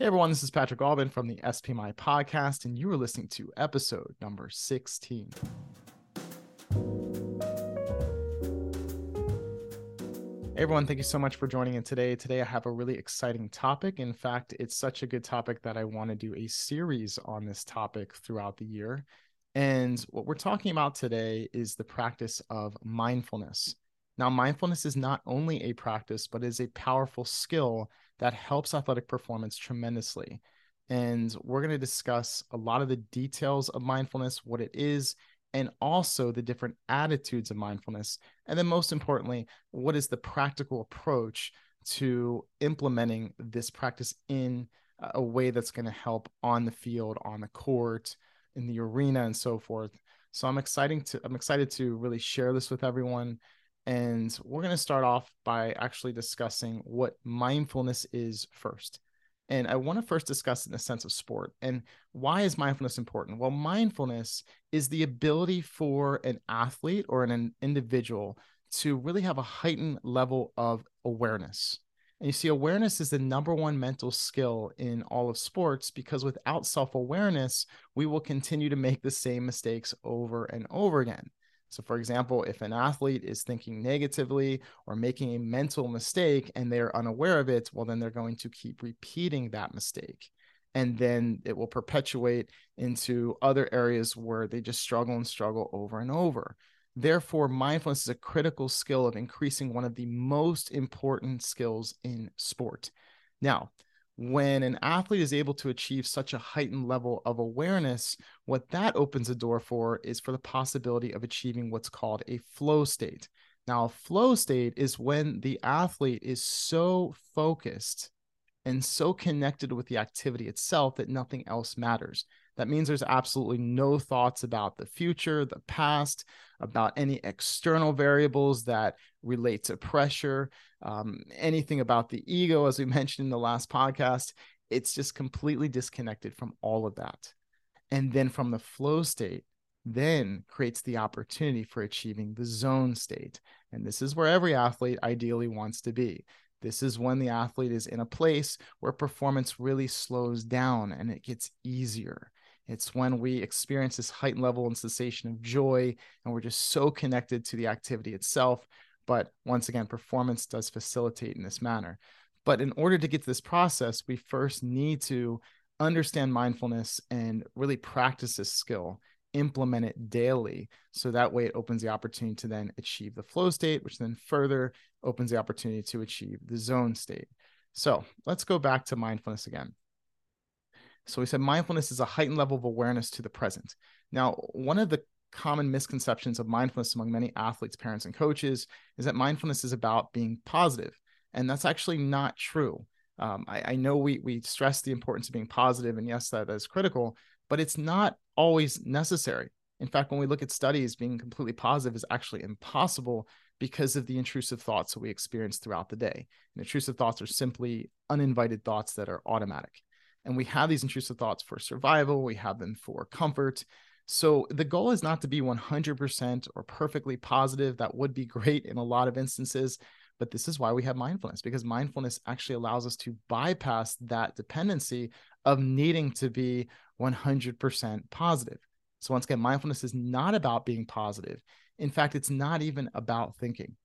Hey everyone, this is Patrick Alban from the SPMI podcast, and you are listening to episode number 16. Hey everyone, thank you so much for joining in today. Today I have a really exciting topic. In fact, it's such a good topic that I want to do a series on this topic throughout the year. And what we're talking about today is the practice of mindfulness. Now, mindfulness is not only a practice, but is a powerful skill that helps athletic performance tremendously. And we're going to discuss a lot of the details of mindfulness, what it is, and also the different attitudes of mindfulness. And then, most importantly, what is the practical approach to implementing this practice in a way that's going to help on the field, on the court, in the arena, and so forth. So I'm excited to I'm excited to really share this with everyone and we're going to start off by actually discussing what mindfulness is first. And I want to first discuss in the sense of sport. And why is mindfulness important? Well, mindfulness is the ability for an athlete or an individual to really have a heightened level of awareness. And you see, awareness is the number one mental skill in all of sports because without self awareness, we will continue to make the same mistakes over and over again. So, for example, if an athlete is thinking negatively or making a mental mistake and they're unaware of it, well, then they're going to keep repeating that mistake. And then it will perpetuate into other areas where they just struggle and struggle over and over. Therefore, mindfulness is a critical skill of increasing one of the most important skills in sport. Now, when an athlete is able to achieve such a heightened level of awareness, what that opens the door for is for the possibility of achieving what's called a flow state. Now, a flow state is when the athlete is so focused and so connected with the activity itself that nothing else matters. That means there's absolutely no thoughts about the future, the past, about any external variables that relate to pressure, um, anything about the ego, as we mentioned in the last podcast. It's just completely disconnected from all of that. And then from the flow state, then creates the opportunity for achieving the zone state. And this is where every athlete ideally wants to be. This is when the athlete is in a place where performance really slows down and it gets easier. It's when we experience this heightened level and sensation of joy, and we're just so connected to the activity itself. But once again, performance does facilitate in this manner. But in order to get to this process, we first need to understand mindfulness and really practice this skill, implement it daily. So that way it opens the opportunity to then achieve the flow state, which then further opens the opportunity to achieve the zone state. So let's go back to mindfulness again. So we said mindfulness is a heightened level of awareness to the present. Now, one of the common misconceptions of mindfulness among many athletes, parents, and coaches is that mindfulness is about being positive, and that's actually not true. Um, I, I, know we we stress the importance of being positive, and yes, that is critical, but it's not always necessary. In fact, when we look at studies, being completely positive is actually impossible because of the intrusive thoughts that we experience throughout the day. And intrusive thoughts are simply uninvited thoughts that are automatic. And we have these intrusive thoughts for survival, we have them for comfort. So the goal is not to be 100% or perfectly positive. That would be great in a lot of instances. But this is why we have mindfulness, because mindfulness actually allows us to bypass that dependency of needing to be 100% positive. So, once again, mindfulness is not about being positive. In fact, it's not even about thinking,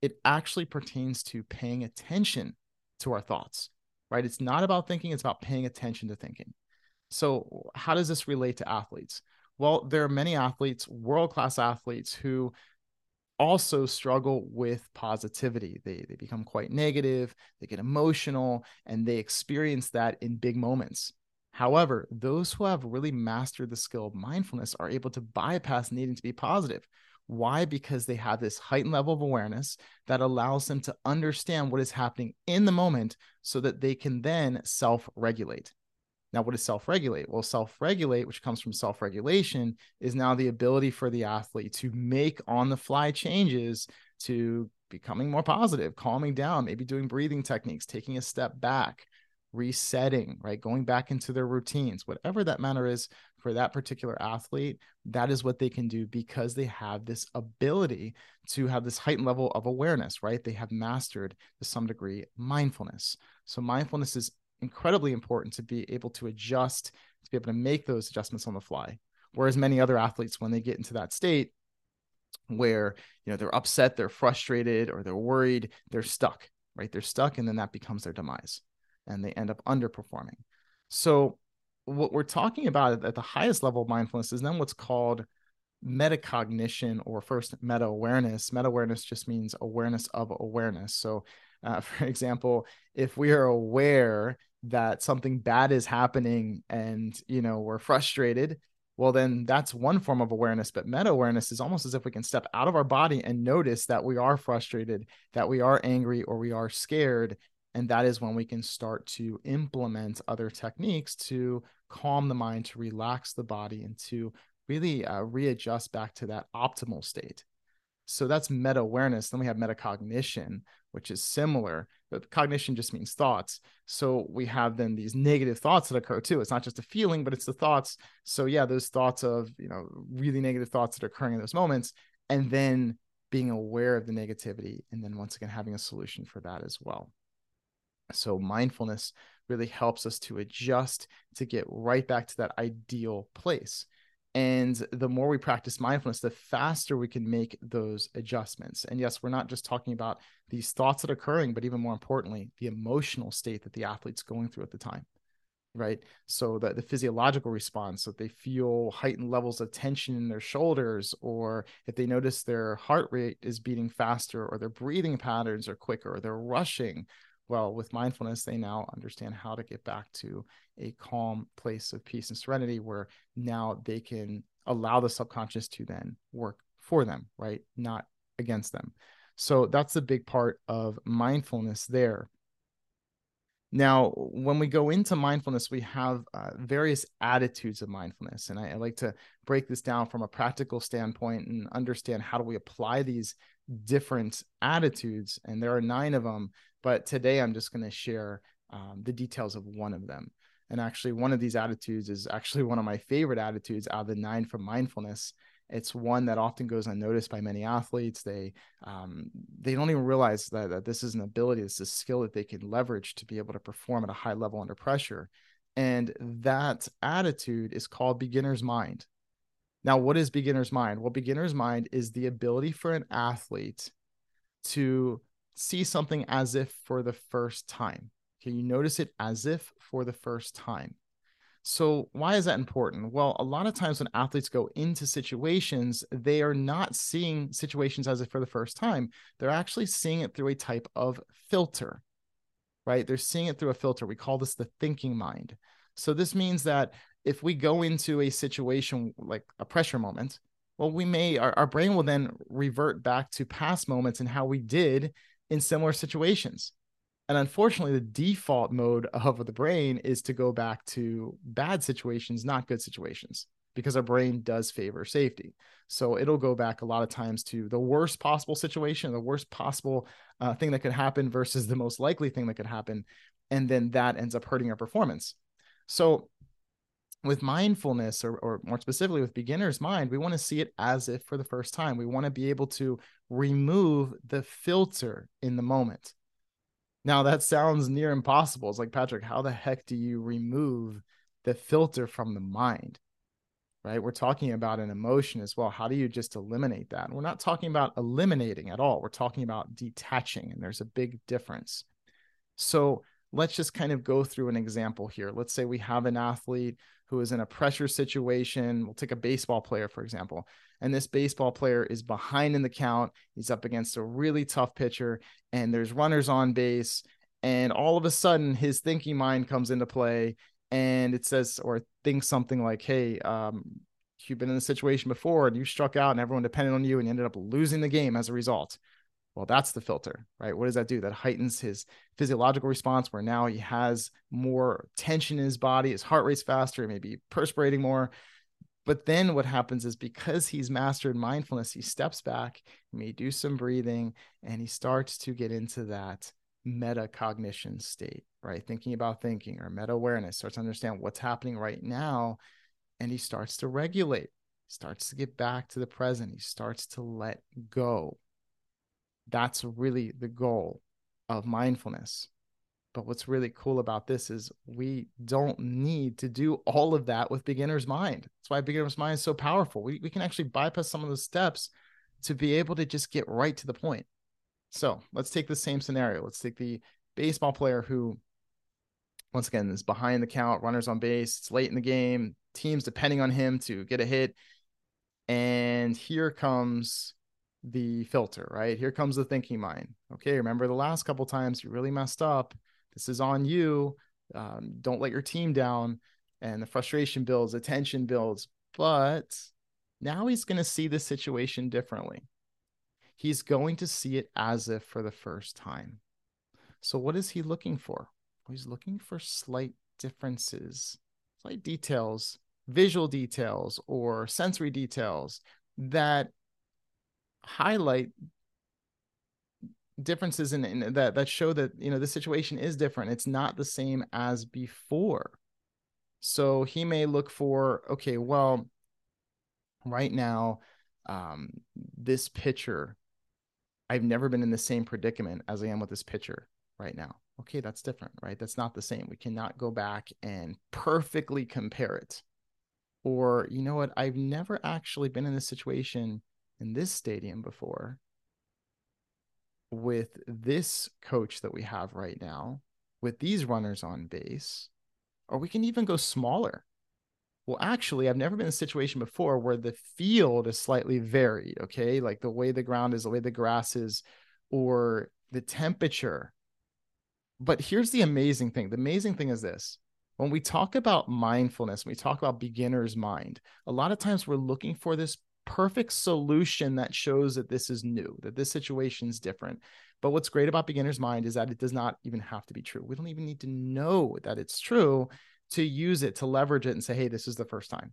it actually pertains to paying attention to our thoughts right? It's not about thinking, it's about paying attention to thinking. So, how does this relate to athletes? Well, there are many athletes, world class athletes, who also struggle with positivity. They, they become quite negative, they get emotional, and they experience that in big moments. However, those who have really mastered the skill of mindfulness are able to bypass needing to be positive. Why? Because they have this heightened level of awareness that allows them to understand what is happening in the moment so that they can then self regulate. Now, what is self regulate? Well, self regulate, which comes from self regulation, is now the ability for the athlete to make on the fly changes to becoming more positive, calming down, maybe doing breathing techniques, taking a step back, resetting, right? Going back into their routines, whatever that matter is for that particular athlete, that is what they can do because they have this ability to have this heightened level of awareness, right? They have mastered to some degree mindfulness. So, mindfulness is incredibly important to be able to adjust, to be able to make those adjustments on the fly. Whereas many other athletes, when they get into that state where you know they're upset, they're frustrated, or they're worried, they're stuck, right? They're stuck, and then that becomes their demise, and they end up underperforming. So, what we're talking about at the highest level of mindfulness is then what's called metacognition or first meta awareness. Meta awareness just means awareness of awareness. So, uh, for example, if we are aware that something bad is happening and you know we're frustrated well then that's one form of awareness but meta awareness is almost as if we can step out of our body and notice that we are frustrated that we are angry or we are scared and that is when we can start to implement other techniques to calm the mind to relax the body and to really uh, readjust back to that optimal state so that's meta awareness then we have metacognition which is similar, but cognition just means thoughts. So we have then these negative thoughts that occur too. It's not just a feeling, but it's the thoughts. So yeah, those thoughts of, you know, really negative thoughts that are occurring in those moments, and then being aware of the negativity, and then once again having a solution for that as well. So mindfulness really helps us to adjust to get right back to that ideal place. And the more we practice mindfulness, the faster we can make those adjustments. And yes, we're not just talking about these thoughts that are occurring, but even more importantly, the emotional state that the athlete's going through at the time. Right. So the, the physiological response, that they feel heightened levels of tension in their shoulders, or if they notice their heart rate is beating faster, or their breathing patterns are quicker, or they're rushing, well, with mindfulness, they now understand how to get back to a calm place of peace and serenity where now they can allow the subconscious to then work for them, right? Not against them. So that's a big part of mindfulness there. Now, when we go into mindfulness, we have uh, various attitudes of mindfulness. And I, I, like to break this down from a practical standpoint and understand how do we apply these different attitudes. And there are nine of them but today I'm just going to share um, the details of one of them. And actually, one of these attitudes is actually one of my favorite attitudes out of the nine from mindfulness. It's one that often goes unnoticed by many athletes. They um, they don't even realize that, that this is an ability, this is a skill that they can leverage to be able to perform at a high level under pressure. And that attitude is called beginner's mind. Now, what is beginner's mind? Well, beginner's mind is the ability for an athlete to see something as if for the first time. Okay, you notice it as if for the first time? So, why is that important? Well, a lot of times when athletes go into situations, they are not seeing situations as if for the first time. They're actually seeing it through a type of filter, right? They're seeing it through a filter. We call this the thinking mind. So, this means that if we go into a situation like a pressure moment, well, we may, our, our brain will then revert back to past moments and how we did in similar situations. And unfortunately, the default mode of the brain is to go back to bad situations, not good situations, because our brain does favor safety. So it'll go back a lot of times to the worst possible situation, the worst possible uh, thing that could happen versus the most likely thing that could happen. And then that ends up hurting our performance. So with mindfulness or, or more specifically with beginner's mind we want to see it as if for the first time. We want to be able to remove the filter in the moment. Now that sounds near impossible. It's like patrick how the heck do you remove the filter from the mind? Right? We're talking about an emotion as well. How do you just eliminate that? And we're not talking about eliminating at all. We're talking about detaching and there's a big difference. So let's just kind of go through an example here. Let's say we have an athlete who is in a pressure situation. We'll take a baseball player, for example, and this baseball player is behind in the count. He's up against a really tough pitcher, and there's runners on base. And all of a sudden, his thinking mind comes into play, and it says or thinks something like, "Hey, um, you've been in a situation before, and you struck out, and everyone depended on you, and you ended up losing the game as a result." Well, that's the filter, right? What does that do? That heightens his physiological response where now he has more tension in his body, his heart rate's faster, maybe perspirating more. But then what happens is because he's mastered mindfulness, he steps back, he may do some breathing, and he starts to get into that metacognition state, right? Thinking about thinking or meta awareness, starts to understand what's happening right now. And he starts to regulate, starts to get back to the present. He starts to let go that's really the goal of mindfulness. But what's really cool about this is we don't need to do all of that with beginner's mind. That's why beginner's mind is so powerful. We, we can actually bypass some of those steps to be able to just get right to the point. So let's take the same scenario. Let's take the baseball player who, once again, is behind the count, runners on base. It's late in the game. Teams depending on him to get a hit. And here comes the filter, right? Here comes the thinking mind. Okay, remember the last couple times you really messed up. This is on you. Um, don't let your team down. And the frustration builds, the tension builds. But now he's going to see the situation differently. He's going to see it as if for the first time. So, what is he looking for? He's looking for slight differences, slight details, visual details, or sensory details that highlight differences in, in, that that show that you know the situation is different. It's not the same as before. So he may look for okay well right now um this pitcher i've never been in the same predicament as i am with this pitcher right now. Okay that's different right? That's not the same. We cannot go back and perfectly compare it. Or you know what? I've never actually been in this situation in this stadium before with this coach that we have right now, with these runners on base, or we can even go smaller. Well, actually, I've never been in a situation before where the field is slightly varied, okay? Like the way the ground is, the way the grass is, or the temperature. But here's the amazing thing the amazing thing is this when we talk about mindfulness, when we talk about beginner's mind, a lot of times we're looking for this perfect solution that shows that this is new, that this situation is different. But what's great about beginner's mind is that it does not even have to be true. We don't even need to know that it's true to use it, to leverage it and say, hey, this is the first time.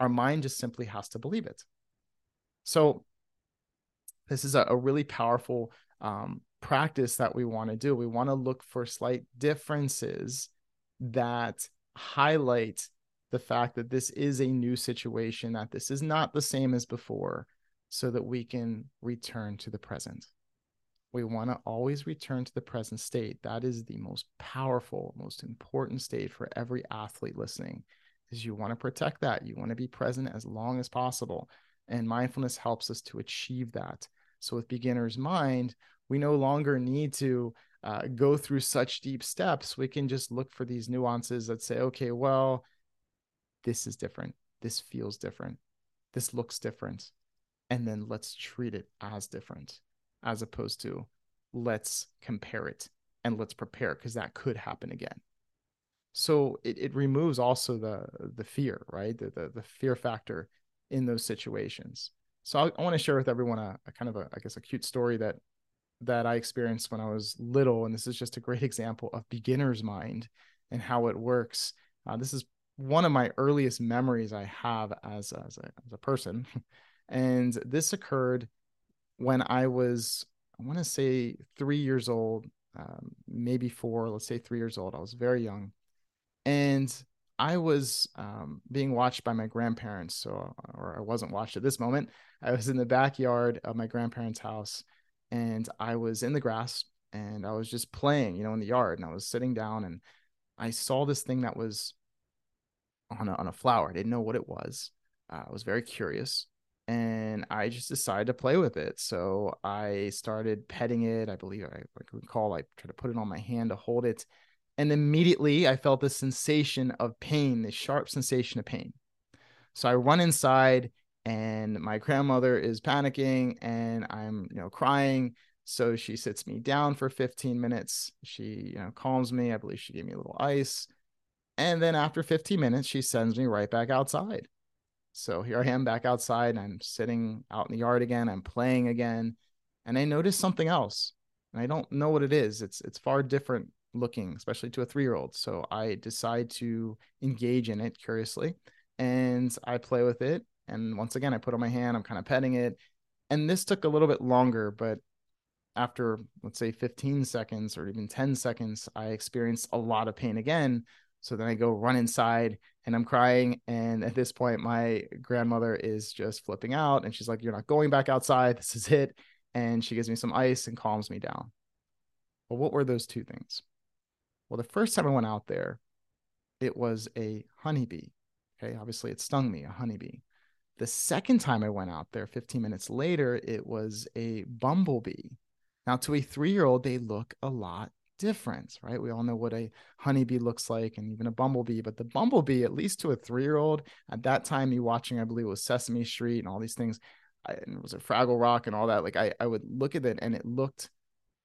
Our mind just simply has to believe it. So, this is a, a really powerful um, practice that we want to do. We want to look for slight differences that highlight the fact that this is a new situation, that this is not the same as before, so that we can return to the present. We want to always return to the present state. That is the most powerful, most important state for every athlete listening. Is you want to protect that. You want to be present as long as possible. And mindfulness helps us to achieve that. So with beginner's mind, we no longer need to uh, go through such deep steps. We can just look for these nuances that say, okay, well, this is different. This feels different. This looks different. And then let's treat it as different, as opposed to let's compare it and let's prepare because that could happen again. So it, it removes also the the fear, right? The, the the fear factor in those situations. So I, I want to share with everyone a, a kind of a I guess a cute story that that I experienced when I was little, and this is just a great example of beginner's mind and how it works. Uh, this is one of my earliest memories I have as, as, a, as a person. and this occurred when I was, I want to say three years old, um, maybe four, let's say three years old. I was very young. And I was um, being watched by my grandparents. So, or I wasn't watched at this moment. I was in the backyard of my grandparents' house and I was in the grass and I was just playing, you know, in the yard. And I was sitting down and I saw this thing that was on a, on a flower. I didn't know what it was. Uh, I was very curious and I just decided to play with it. So I started petting it. I believe I, I recall I tried to put it on my hand to hold it. And immediately I felt this sensation of pain, this sharp sensation of pain. So I run inside and my grandmother is panicking and I'm, you know, crying. So she sits me down for 15 minutes. She, you know, calms me. I believe she gave me a little ice. And then after 15 minutes, she sends me right back outside. So here I am back outside. I'm sitting out in the yard again. I'm playing again. And I notice something else. And I don't know what it is. It's it's far different looking, especially to a three-year-old. So I decide to engage in it curiously. And I play with it. And once again, I put on my hand, I'm kind of petting it. And this took a little bit longer, but after let's say 15 seconds or even 10 seconds, I experienced a lot of pain again so then I go run inside and I'm crying. And at this point, my grandmother is just flipping out and she's like, You're not going back outside. This is it. And she gives me some ice and calms me down. Well, what were those two things? Well, the first time I went out there, it was a honeybee. Okay. Obviously, it stung me, a honeybee. The second time I went out there, 15 minutes later, it was a bumblebee. Now, to a three year old, they look a lot different, right? We all know what a honeybee looks like and even a bumblebee, but the bumblebee, at least to a three year old, at that time, me watching, I believe it was Sesame Street and all these things, I, and it was a Fraggle Rock and all that. Like I, I would look at it and it looked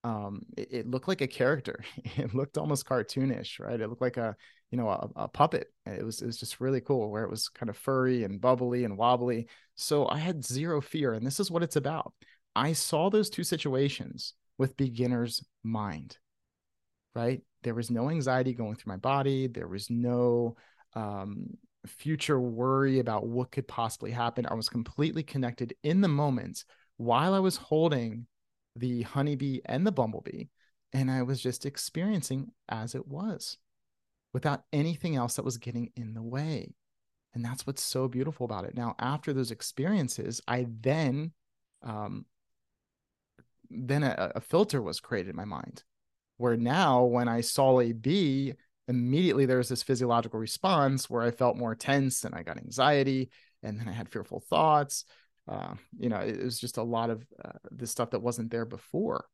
um it, it, looked like a character. It looked almost cartoonish right? It looked like a you know a, a, puppet. It was it was just really cool where it was kind of furry and bubbly and wobbly. So i had zero fear and this is what it's about. I saw those two situations with beginner's mind right there was no anxiety going through my body there was no um future worry about what could possibly happen i was completely connected in the moment while i was holding the honeybee and the bumblebee. And I was just experiencing as it was without anything else that was getting in the way. And that's what's so beautiful about it. Now, after those experiences, I then, um, then a, a filter was created in my mind where now when I saw a bee, immediately there was this physiological response where I felt more tense and I got anxiety and then I had fearful thoughts uh, you know, it, was just a lot of uh, stuff that wasn't there before.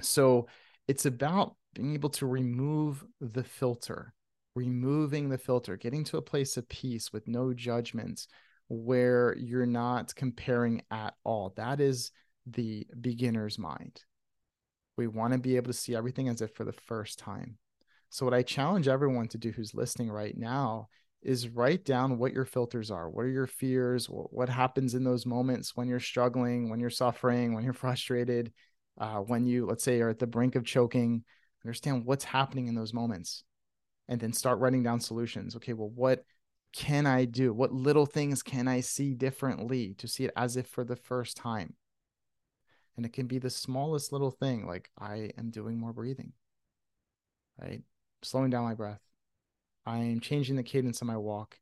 So it's about being able to remove the filter, removing the filter, getting to a place of peace with no judgments where you're not comparing at all. That is the beginner's mind. We want to be able to see everything as if for the first time. So, what I challenge everyone to do who's listening right now is write down what your filters are. What are your fears? What happens in those moments when you're struggling, when you're suffering, when you're frustrated, uh, when you, let's say, are at the brink of choking? Understand what's happening in those moments and then start writing down solutions. Okay, well, what can I do? What little things can I see differently to see it as if for the first time? And it can be the smallest little thing, like I am doing more breathing, right? Slowing down my breath I'm changing the cadence of my walk.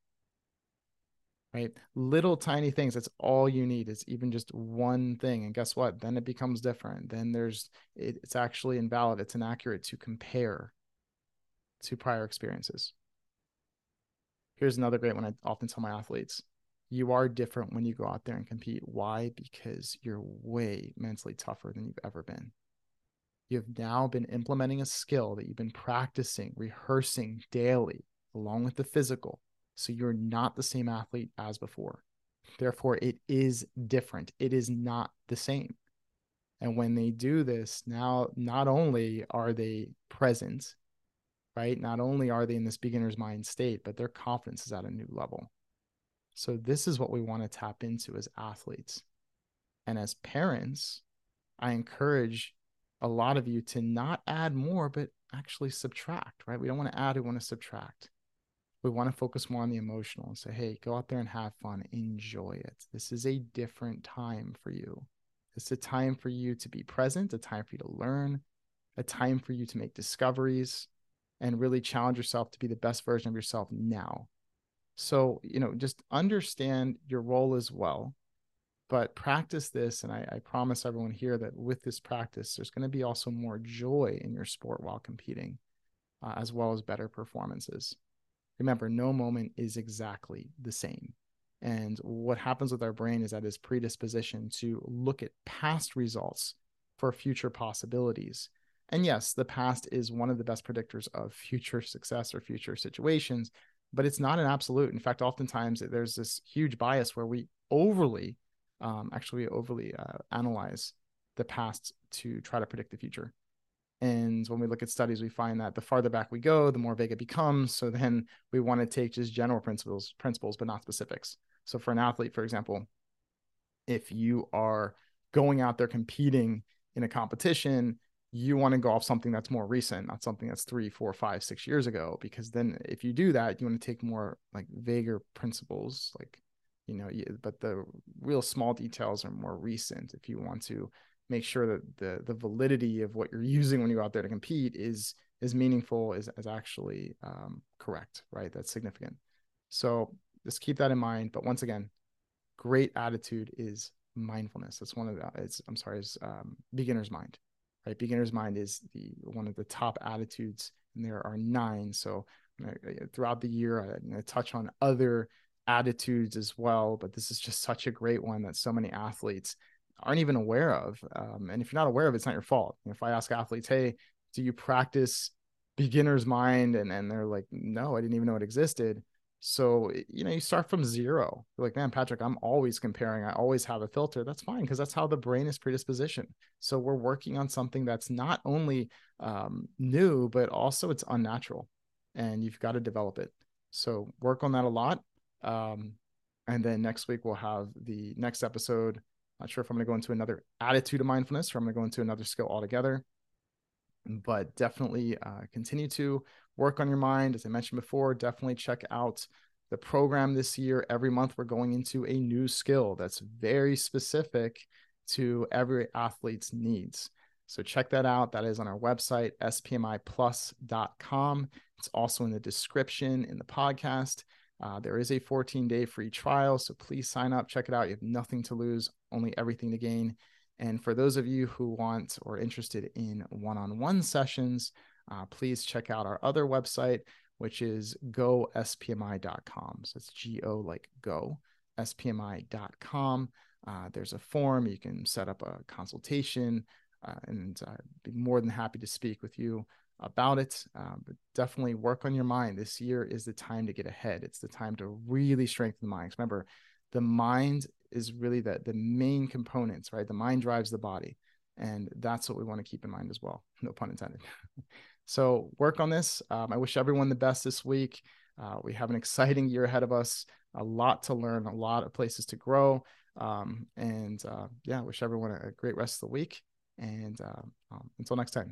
Right? Little tiny things. That's all you need. It's even just one thing. And guess what? Then it becomes different. Then there's, it, it's actually invalid. It's inaccurate to compare to prior experiences. Here's another great one I often tell my athletes you are different when you go out there and compete. Why? Because you're way mentally tougher than you've ever been. You have now been implementing a skill that you've been practicing, rehearsing daily along with the physical. So you're not the same athlete as before. Therefore, it is different. It is not the same. And when they do this, now not only are they present, right? Not only are they in this beginner's mind state, but their confidence is at a new level. So, this is what we want to tap into as athletes. And as parents, I encourage a lot of you to not add more, but actually subtract, right? We don't want to add, we want to subtract we want to focus more on the emotional and say, hey, go out there and have fun, enjoy it. This is a different time for you. It's a time for you to be present, a time for you to learn, a time for you to make discoveries and really challenge yourself to be the best version of yourself now. So, you know, just understand your role as well, but practice this. And I, I promise everyone here that with this practice, there's going to be also more joy in your sport while competing, uh, as well as better performances. Remember, no moment is exactly the same. And what happens with our brain is that is predisposition to look at past results for future possibilities. And yes, the past is one of the best predictors of future success or future situations, but it's not an absolute. In fact, oftentimes there's this huge bias where we overly, um, actually overly uh, analyze the past to try to predict the future. And when we look at studies, we find that the farther back we go, the more vague it becomes. So then we want to take just general principles, principles, but not specifics. So for an athlete, for example, if you are going out there competing in a competition, you want to go off something that's more recent, not something that's three, four, five, six years ago. Because then if you do that, you want to take more like vaguer principles, like, you know, but the real small details are more recent if you want to make sure that the the validity of what you're using when you're out there to compete is is meaningful is, is actually um, correct right? That's significant. So just keep that in mind but once again great attitude is mindfulness. That's one of the it's i'm sorry is um, beginner's mind right beginner's mind is the one of the top attitudes and there are nine. So throughout the year, I'm going to touch on other attitudes as well. But this is just such a great one that so many athletes aren't even aware of. Um, and if you're not aware of it, it's not your fault. If I ask athletes, hey, do you practice beginner's mind? And, and they're like, no, I didn't even know it existed. So, you know, you start from zero. You're like, man, Patrick, I'm always comparing. I always have a filter. That's fine because that's how the brain is predisposition. So, we're working on something that's not only um, new, but also it's unnatural and you've got to develop it. So, work on that a lot. Um, and then next week, we'll have the next episode not sure if I'm going to go into another attitude of mindfulness or I'm going to go into another skill altogether. But definitely uh, continue to work on your mind. As I mentioned before, definitely check out the program this year. Every month, we're going into a new skill that's very specific to every athlete's needs. So check that out. That is on our website, spmiplus.com. It's also in the description in the podcast. Uh, there is a 14 day free trial. So please sign up, check it out. You have nothing to lose, only everything to gain. And for those of you who want or interested in one on one sessions, uh, please check out our other website, which is gospmi.com. So it's G O like go, spmi.com. Uh, there's a form. You can set up a consultation, uh, and I'd be more than happy to speak with you about it. Um, but definitely work on your mind. This year is the time to get ahead. It's the time to really strengthen the mind. Remember, the mind is really the, the main components, right? The mind drives the body. And that's what we want to keep in mind as well. No pun intended. so work on this. Um, I wish everyone the best this week. Uh, we have an exciting year ahead of us, a lot to learn, a lot of places to grow. Um, and uh, yeah, wish everyone a great rest of the week. And uh, um, until next time.